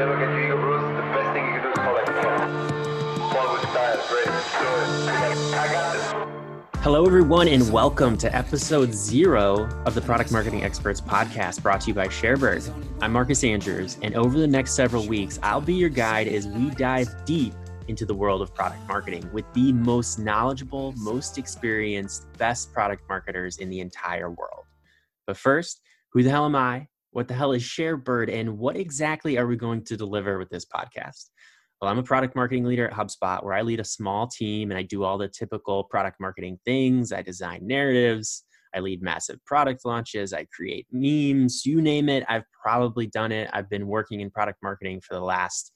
ever get ego the best thing you can do is call it with style, great. So, I got this. Hello, everyone, and welcome to episode zero of the Product Marketing Experts podcast brought to you by Sharebird. I'm Marcus Andrews, and over the next several weeks, I'll be your guide as we dive deep into the world of product marketing with the most knowledgeable, most experienced, best product marketers in the entire world. But first, who the hell am I? What the hell is Sharebird? And what exactly are we going to deliver with this podcast? Well, I'm a product marketing leader at HubSpot where I lead a small team and I do all the typical product marketing things. I design narratives, I lead massive product launches, I create memes, you name it. I've probably done it. I've been working in product marketing for the last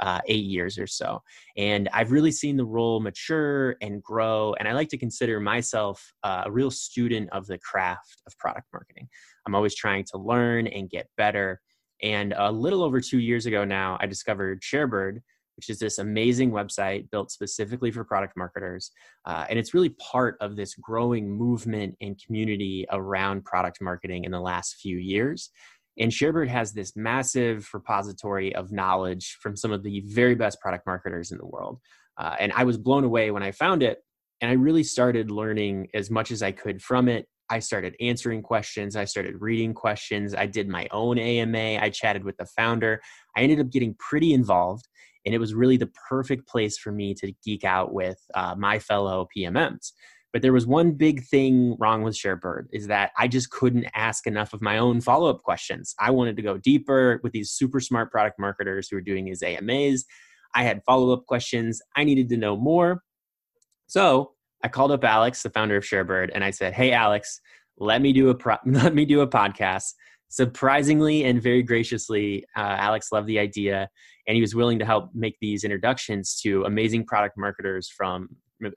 uh, eight years or so. And I've really seen the role mature and grow. And I like to consider myself uh, a real student of the craft of product marketing. I'm always trying to learn and get better. And a little over two years ago now, I discovered Sharebird, which is this amazing website built specifically for product marketers. Uh, and it's really part of this growing movement and community around product marketing in the last few years. And Sharebird has this massive repository of knowledge from some of the very best product marketers in the world. Uh, and I was blown away when I found it. And I really started learning as much as I could from it. I started answering questions. I started reading questions. I did my own AMA. I chatted with the founder. I ended up getting pretty involved. And it was really the perfect place for me to geek out with uh, my fellow PMMs. But there was one big thing wrong with Sharebird is that I just couldn't ask enough of my own follow up questions. I wanted to go deeper with these super smart product marketers who were doing these AMAs. I had follow up questions. I needed to know more. So I called up Alex, the founder of Sharebird, and I said, "Hey, Alex, let me do a pro- let me do a podcast." Surprisingly and very graciously, uh, Alex loved the idea, and he was willing to help make these introductions to amazing product marketers from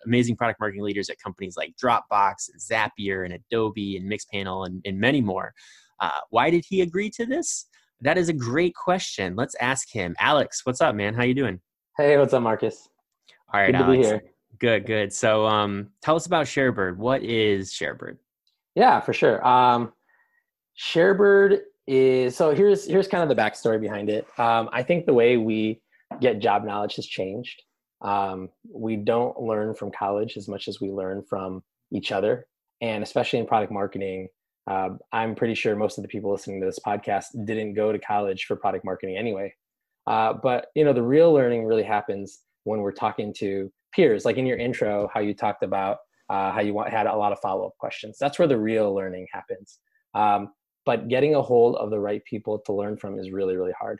amazing product marketing leaders at companies like Dropbox and Zapier and Adobe and Mixpanel and, and many more. Uh, why did he agree to this? That is a great question. Let's ask him. Alex, what's up, man? How you doing? Hey, what's up, Marcus? All right, good to Alex. Good, good. So, um, tell us about Sharebird. What is Sharebird? Yeah, for sure. Um, Sharebird is so here's here's kind of the backstory behind it. Um, I think the way we get job knowledge has changed. Um, we don't learn from college as much as we learn from each other. And especially in product marketing, uh, I'm pretty sure most of the people listening to this podcast didn't go to college for product marketing anyway. Uh, but you know, the real learning really happens when we're talking to peers. Like in your intro, how you talked about uh, how you want, had a lot of follow up questions. That's where the real learning happens. Um, but getting a hold of the right people to learn from is really, really hard.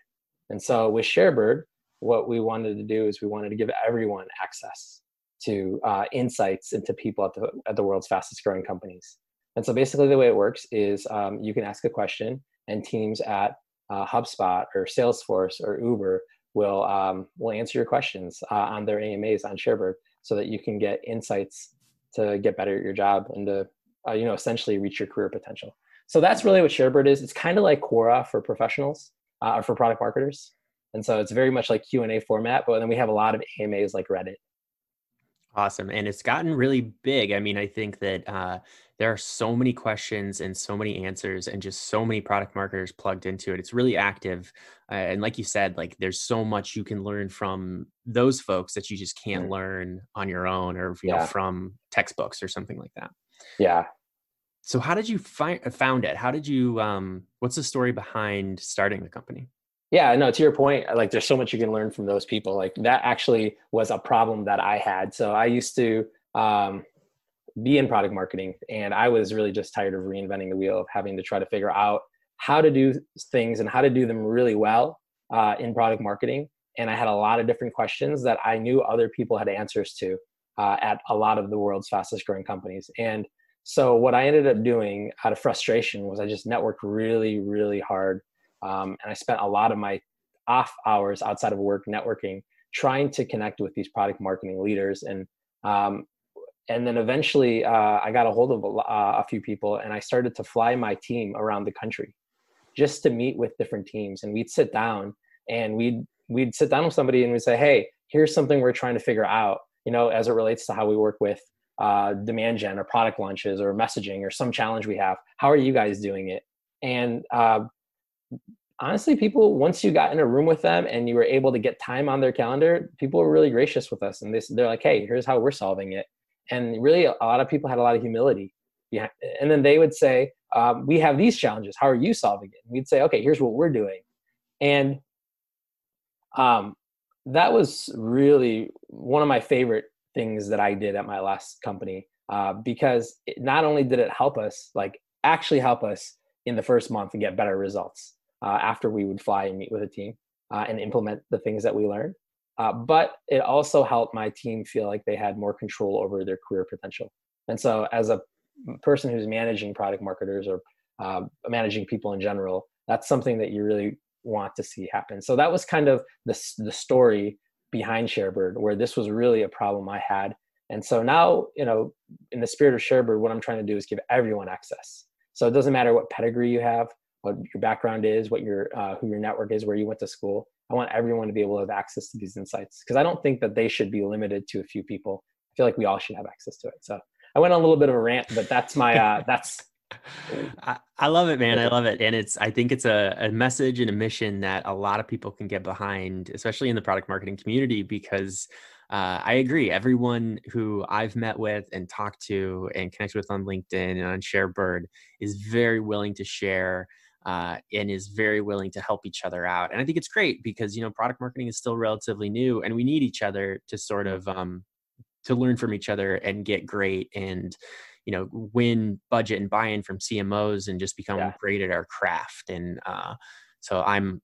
And so with Sharebird, what we wanted to do is we wanted to give everyone access to uh, insights into people at the, at the world's fastest growing companies. And so basically the way it works is um, you can ask a question and teams at uh, HubSpot or Salesforce or Uber will, um, will answer your questions uh, on their AMAs on Sharebird so that you can get insights to get better at your job and to, uh, you know, essentially reach your career potential. So that's really what Sharebird is. It's kind of like Quora for professionals uh, or for product marketers and so it's very much like q&a format but then we have a lot of amas like reddit awesome and it's gotten really big i mean i think that uh, there are so many questions and so many answers and just so many product marketers plugged into it. It's really active uh, and like you said like there's so much you can learn from those folks that you just can't mm-hmm. learn on your own or you yeah. know from textbooks or something like that. Yeah. So how did you find found it? How did you um what's the story behind starting the company? Yeah no to your point like there's so much you can learn from those people like that actually was a problem that i had. So i used to um, be in product marketing and i was really just tired of reinventing the wheel of having to try to figure out how to do things and how to do them really well uh, in product marketing and i had a lot of different questions that i knew other people had answers to uh, at a lot of the world's fastest growing companies and so what i ended up doing out of frustration was i just networked really really hard um, and I spent a lot of my off hours outside of work networking, trying to connect with these product marketing leaders. And um, and then eventually uh, I got a hold of a, uh, a few people and I started to fly my team around the country just to meet with different teams. And we'd sit down and we'd we'd sit down with somebody and we'd say, hey, here's something we're trying to figure out, you know, as it relates to how we work with uh, demand gen or product launches or messaging or some challenge we have. How are you guys doing it? And uh, honestly, people once you got in a room with them and you were able to get time on their calendar, people were really gracious with us, and they, they're like, "Hey, here's how we're solving it." And really, a lot of people had a lot of humility. Yeah, and then they would say, um, "We have these challenges. How are you solving it?" And we'd say, "Okay, here's what we're doing," and um, that was really one of my favorite things that I did at my last company uh, because it, not only did it help us, like actually help us in the first month and get better results uh, after we would fly and meet with a team uh, and implement the things that we learned, uh, but it also helped my team feel like they had more control over their career potential. And so, as a person who's managing product marketers or uh, managing people in general, that's something that you really want to see happen. So that was kind of the the story behind Sharebird, where this was really a problem I had. And so now, you know, in the spirit of Sharebird, what I'm trying to do is give everyone access. So it doesn't matter what pedigree you have, what your background is, what your uh, who your network is, where you went to school. I want everyone to be able to have access to these insights because I don't think that they should be limited to a few people. I feel like we all should have access to it. So I went on a little bit of a rant, but that's my uh, that's I, I, love it, man. I love it. And it's, I think it's a, a message and a mission that a lot of people can get behind, especially in the product marketing community, because uh, I agree. Everyone who I've met with and talked to and connected with on LinkedIn and on ShareBird is very willing to share uh, and is very willing to help each other out. And I think it's great because, you know, product marketing is still relatively new and we need each other to sort of, um, to learn from each other and get great and you know win budget and buy-in from cmos and just become yeah. great at our craft and uh, so i'm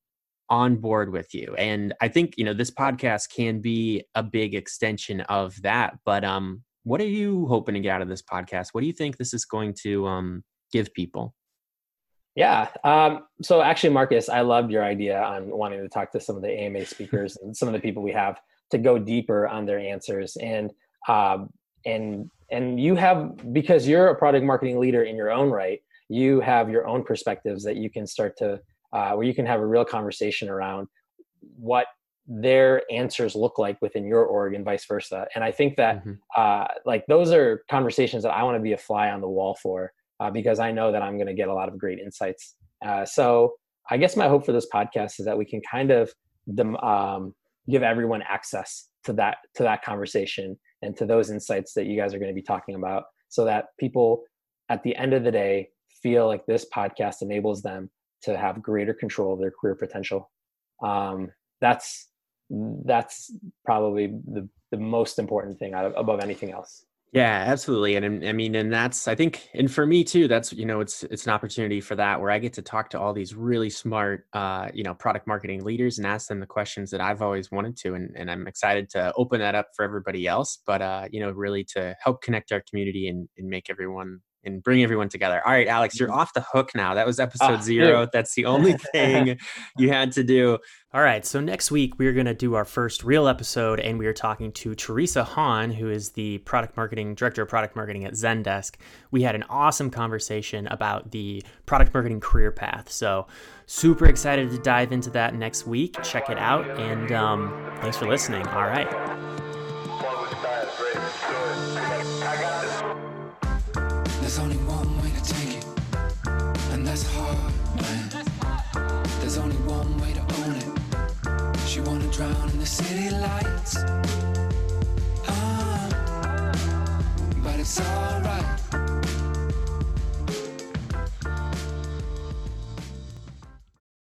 on board with you and i think you know this podcast can be a big extension of that but um what are you hoping to get out of this podcast what do you think this is going to um give people yeah. Um, so actually, Marcus, I loved your idea on wanting to talk to some of the AMA speakers and some of the people we have to go deeper on their answers. And um, and and you have because you're a product marketing leader in your own right you have your own perspectives that you can start to uh, where you can have a real conversation around what their answers look like within your org and vice versa and i think that mm-hmm. uh, like those are conversations that i want to be a fly on the wall for uh, because i know that i'm going to get a lot of great insights. Uh, so i guess my hope for this podcast is that we can kind of um, give everyone access to that to that conversation and to those insights that you guys are going to be talking about so that people at the end of the day feel like this podcast enables them to have greater control of their career potential. Um, that's that's probably the, the most important thing above anything else yeah, absolutely. And I mean, and that's, I think, and for me too, that's, you know, it's, it's an opportunity for that where I get to talk to all these really smart, uh, you know, product marketing leaders and ask them the questions that I've always wanted to. And, and I'm excited to open that up for everybody else, but, uh, you know, really to help connect our community and, and make everyone and bring everyone together. All right, Alex, you're mm-hmm. off the hook now. That was episode ah, zero. Dude. That's the only thing you had to do. All right, so next week we're going to do our first real episode, and we are talking to Teresa Haun, who is the product marketing director of product marketing at Zendesk. We had an awesome conversation about the product marketing career path. So, super excited to dive into that next week. Check it out, and um, thanks for listening. All right. Drown in the city lights, uh, but it's alright.